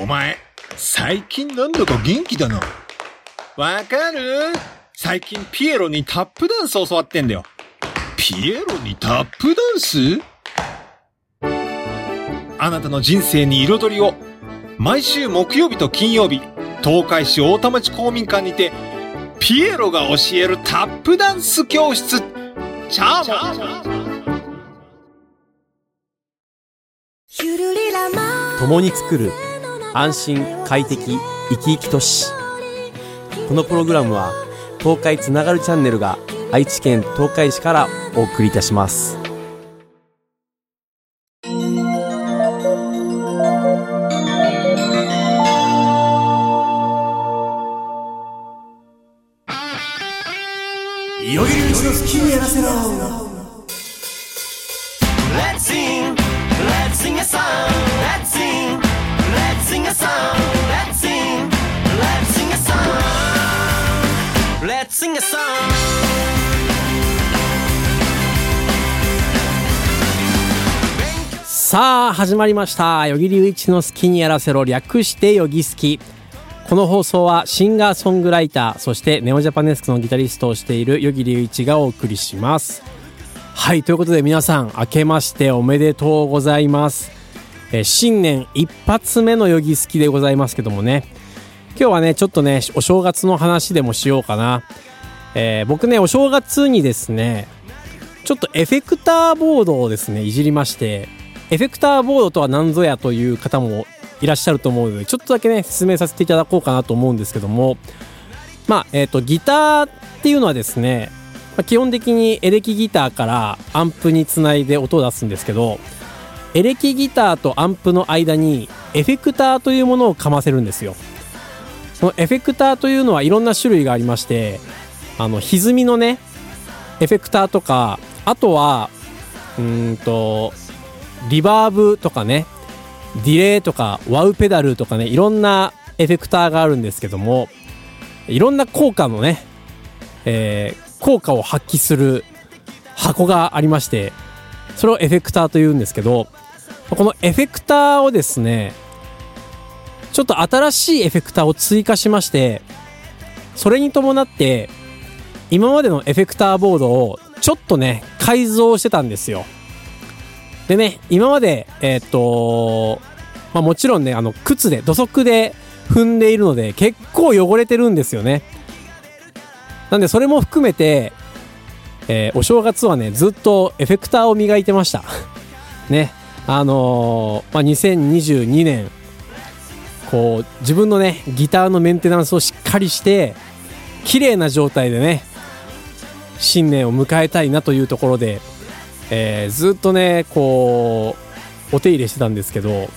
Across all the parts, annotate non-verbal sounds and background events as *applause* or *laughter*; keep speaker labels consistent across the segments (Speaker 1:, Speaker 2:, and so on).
Speaker 1: お前、最近なんだか元気だな。わかる？最近ピエロにタップダンス教わってんだよ。ピエロにタップダンス？あなたの人生に彩りを。毎週木曜日と金曜日、東海市大田町公民館にて、ピエロが教えるタップダンス教室。チャーモン
Speaker 2: 共に作る安心快適生き生き都市このプログラムは東海つながるチャンネルが愛知県東海市からお送りいたします。
Speaker 3: いよいようちの好きにやらせろ。
Speaker 4: Sing a song.
Speaker 2: さあ始まりました。よぎりういちの好きにやらせろ略してよぎすき。この放送はシンガーソングライターそしてネオジャパネスクのギタリストをしているよぎりういちがお送りします。はいということで皆さん明けましておめでとうございます。え新年一発目のよぎすきでございますけどもね。今日はねちょっとねお正月の話でもしようかな、えー僕ねお正月にですねちょっとエフェクターボードをですねいじりましてエフェクターボードとは何ぞやという方もいらっしゃると思うのでちょっとだけね説明させていただこうかなと思うんですけどもまあえっ、とギターっていうのはですね、まあ基本的にエレキギターからアンプにつないで音を出すんですけどエレキギターとアンプの間にエフェクターというものをかませるんですよ。そのエフェクターというのはいろんな種類がありましてあの歪みのねエフェクターとかあとはうんとリバーブとかねディレイとかワウペダルとかねいろんなエフェクターがあるんですけどもいろんな効果のね、えー効果を発揮する箱がありましてそれをエフェクターというんですけどこのエフェクターをですねちょっと新しいエフェクターを追加しましてそれに伴って今までのエフェクターボードをちょっとね改造してたんですよ。でね今までえーっとまあもちろんねあの靴で土足で踏んでいるので結構汚れてるんですよね。なんでそれも含めて、えーお正月はねずっとエフェクターを磨いてました。*laughs* ね。あのーまあ、2022年こう自分のねギターのメンテナンスをしっかりして綺麗な状態でね新年を迎えたいなというところで、えーずっとねこうお手入れしてたんですけど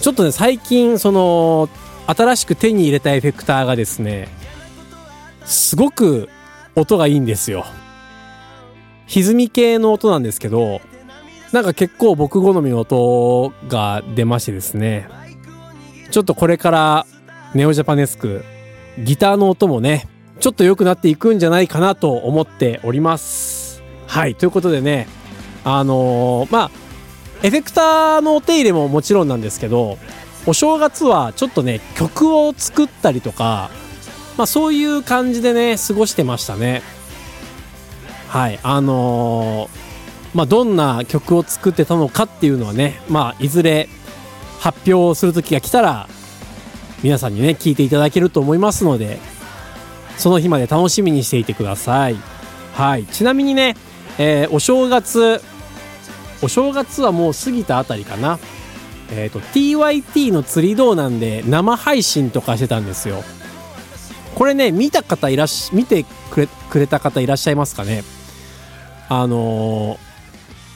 Speaker 2: ちょっとね最近その新しく手に入れたエフェクターがですねすごく音がいいんですよ。歪み系の音なんですけどなんか結構僕好みの音が出ましてですねちょっとこれからネオジャパネスクギターの音もねちょっと良くなっていくんじゃないかなと思っております。はいということでねあのーまあエフェクターのお手入れももちろんなんですけどお正月はちょっとね曲を作ったりとかまあそういう感じでね過ごしてましたね。はいあのーまあどんな曲を作ってたのかっていうのはねまあいずれ発表する時が来たら皆さんにね聞いていただけると思いますのでその日まで楽しみにしていてください。はい。ちなみにね、えーお正月お正月はもう過ぎたあたりかな。えっ、と TYT の釣り道なんで生配信とかしてたんですよ。これね見た方いらし見てくれくれた方いらっしゃいますかね。あのー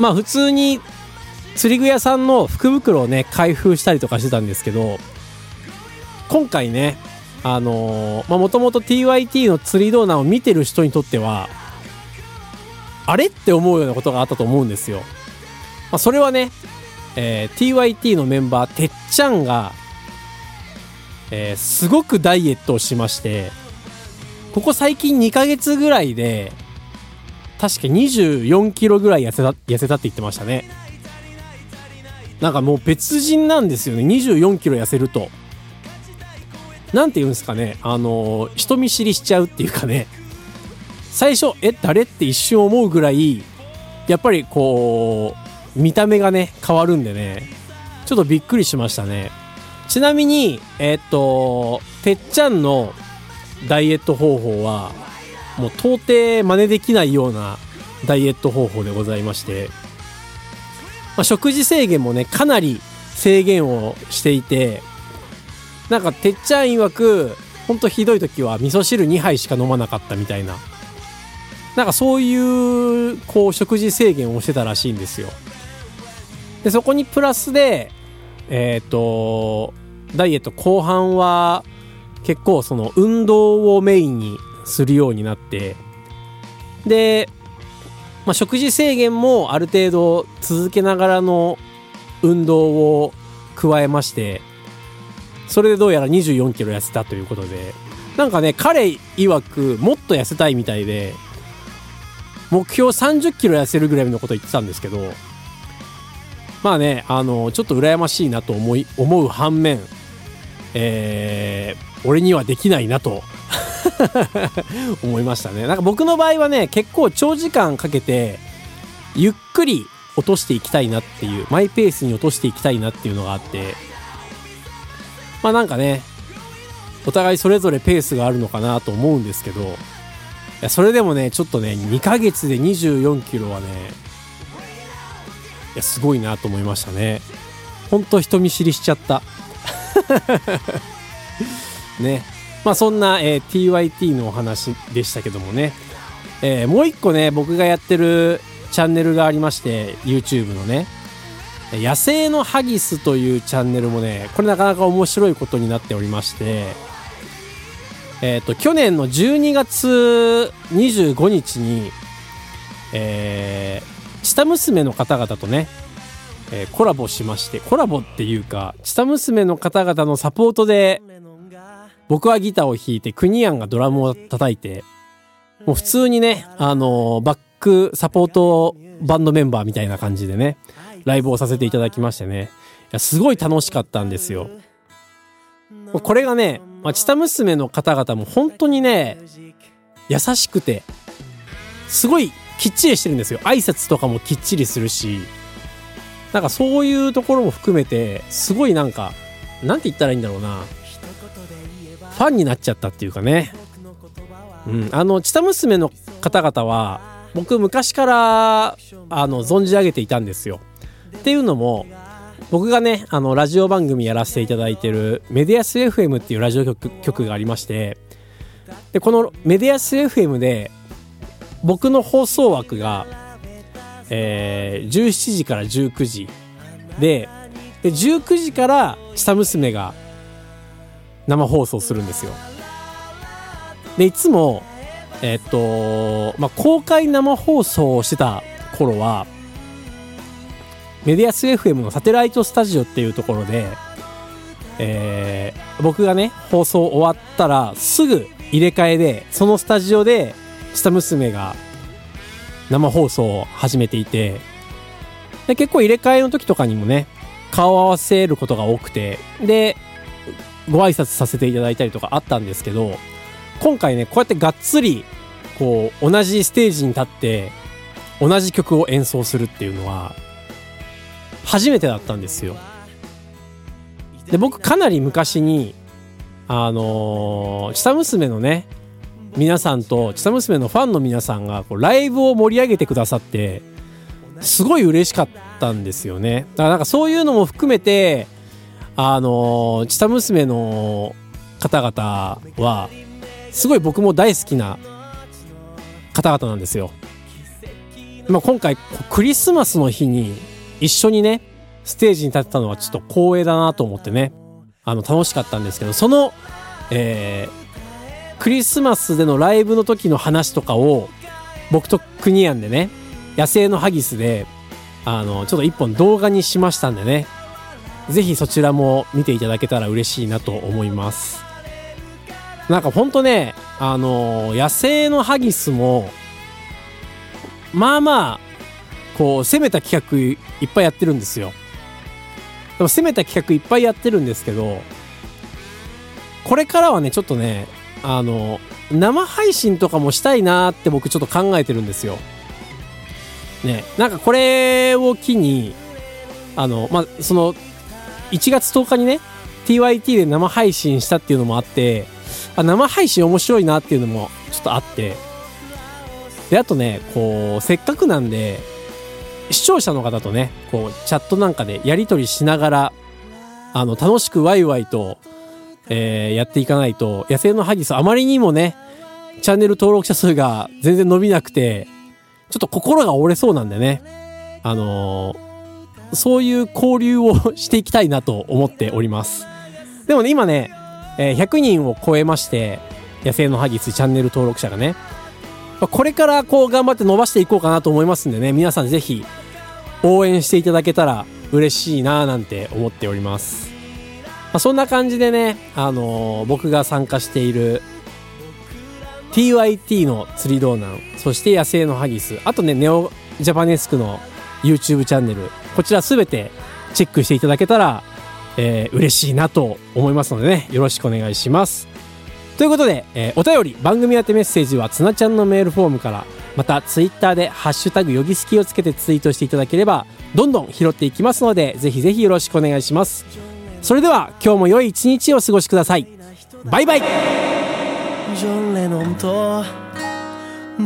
Speaker 2: まあ普通に釣り具屋さんの福袋をね開封したりとかしてたんですけど今回ねあのーまあもともと TYT の釣り動画を見てる人にとってはあれって思うようなことがあったと思うんですよ、まあ、それはね、えー TYT のメンバーてっちゃんが、えーすごくダイエットをしましてここ最近2ヶ月ぐらいで確か24キロぐらい痩せた痩せたって言ってましたね。なんかもう別人なんですよね。24キロ痩せると。なんて言うんですかねあの人見知りしちゃうっていうかね最初え誰って一瞬思うぐらいやっぱりこう見た目がね変わるんでねちょっとびっくりしましたね。ちなみにえっとてっちゃんのダイエット方法はもう到底真似できないようなダイエット方法でございまして、まあ、食事制限もねかなり制限をしていてなんかてっちゃん曰くほんとひどい時は味噌汁2杯しか飲まなかったみたいな。なんかそういうこう食事制限をしてたらしいんですよ。でそこにプラスでえっ、とダイエット後半は結構その運動をメインにするようになってで、まあ、食事制限もある程度続けながらの運動を加えましてそれでどうやら2 4キロ痩せたということでなんかね彼曰くもっと痩せたいみたいで目標3 0キロ痩せるぐらいのこと言ってたんですけどまあねあのちょっと羨ましいなと思い思う反面えー俺にはできないなと *laughs* 思いましたね。なんか僕の場合はね結構長時間かけてゆっくり落としていきたいなっていうマイペースに落としていきたいなっていうのがあってまあなんかねお互いそれぞれペースがあるのかなと思うんですけどいやそれでもねちょっとね2ヶ月で2 4キロはねいやすごいなと思いましたね。ほんと人見知りしちゃった。*laughs* ね。まあそんな、えー TYT のお話でしたけどもね、えーもう一個ね僕がやってるチャンネルがありまして YouTube のね。野生のハギスというチャンネルもねこれなかなか面白いことになっておりましてえっ、と去年の12月25日にえー、チタ娘の方々とねえーコラボしましてコラボっていうかチタ娘の方々のサポートで僕はギターを弾いてクニアンがドラムを叩いてもう普通にねあのーバックサポートバンドメンバーみたいな感じでねライブをさせていただきましてね。いやすごい楽しかったんですよ。これがね、まあ、チタ娘の方々も本当にね優しくてすごいきっちりしてるんですよ。挨拶とかもきっちりするし。なんかそういうところも含めてすごいなんかなんて言ったらいいんだろうな。ファンになっちゃったっていうかね。うん。あのチタ娘の方々は僕昔からあの存じ上げていたんですよ。っていうのも僕がねあのラジオ番組やらせていただいてるメディアス FM っていうラジオ局局がありましてでこのメディアス FM で僕の放送枠が、えー17時から19時でで19時から下娘が生放送するんですよ。でいつもえっとまあ公開生放送をしてた頃はメディアス FM のサテライトスタジオっていうところで、えー僕がね放送終わったらすぐ入れ替えでそのスタジオで下娘が生放送を始めていてで結構入れ替えの時とかにもね顔を合わせることが多くてでご挨拶させていただいたりとかあったんですけど今回ねこうやってがっつりこう同じステージに立って同じ曲を演奏するっていうのは初めてだったんですよ。で僕かなり昔にあのー、チタ娘のね皆さんとチタ娘のファンの皆さんがこうライブを盛り上げてくださってすごい嬉しかったんですよね。だからなんかそういうのも含めてあのーチタ娘の方々はすごい僕も大好きな方々なんですよ、まあ、今回クリスマスの日に一緒にねステージに立てたのはちょっと光栄だなと思ってね。あの楽しかったんですけどその、えークリスマスでのライブの時の話とかを僕とクニアンでね野生のハギスであのちょっと一本動画にしましたんでね。ぜひそちらも見ていただけたら嬉しいなと思います。なんかほんとねあの野生のハギスもまあまあこう攻めた企画いっぱいやってるんですよ。でも攻めた企画いっぱいやってるんですけどこれからはねちょっとねあの生配信とかもしたいなって僕ちょっと考えてるんですよ。ねなんかこれを機にあのまあその1月10日にね TYT で生配信したっていうのもあってあ生配信面白いなっていうのもちょっとあって。であとねこうせっかくなんで視聴者の方とねこうチャットなんかでやり取りしながらあの楽しくワイワイと、えーやっていかないと野生のハギスあまりにもねチャンネル登録者数が全然伸びなくてちょっと心が折れそうなんでねあのーそういう交流をしていきたいなと思っております。でもね、今ね、えー100人を超えまして、野生のハギスチャンネル登録者がね、まあこれからこう頑張って伸ばしていこうかなと思いますんでね、皆さんぜひ応援していただけたら嬉しいなぁなんて思っております。まあ、そんな感じでね、あのー僕が参加している TYT の釣り道南、そして野生のハギス、あとね、ネオジャパネスクの YouTube チャンネル、こちらすべてチェックしていただけたら、えー嬉しいなと思いますのでね、よろしくお願いします。ということで、えーお便り、番組宛てメッセージはつなちゃんのメールフォームから、またツイッターでハッシュタグヨギスキをつけてツイートしていただければ、どんどん拾っていきますので、ぜひぜひよろしくお願いします。それでは、今日も良い一日を過ごしください。バイバイ
Speaker 3: ジョン・レノンと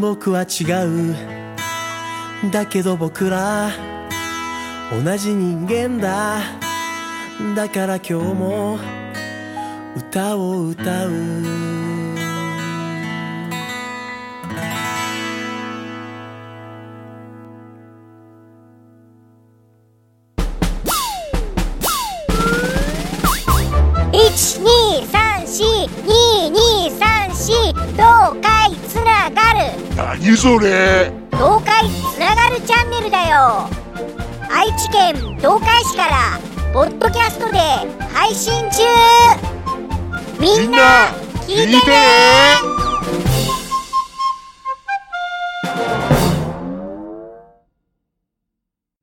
Speaker 3: 僕は違うだけど僕ら同じ人間だだから今日も歌を歌う。
Speaker 5: 一二三四二二三四東海つながる。
Speaker 6: 何それ？
Speaker 5: 東海つながるチャンネルだよ。愛知県東海市からポッドキャストで配信中みんな聞いてね。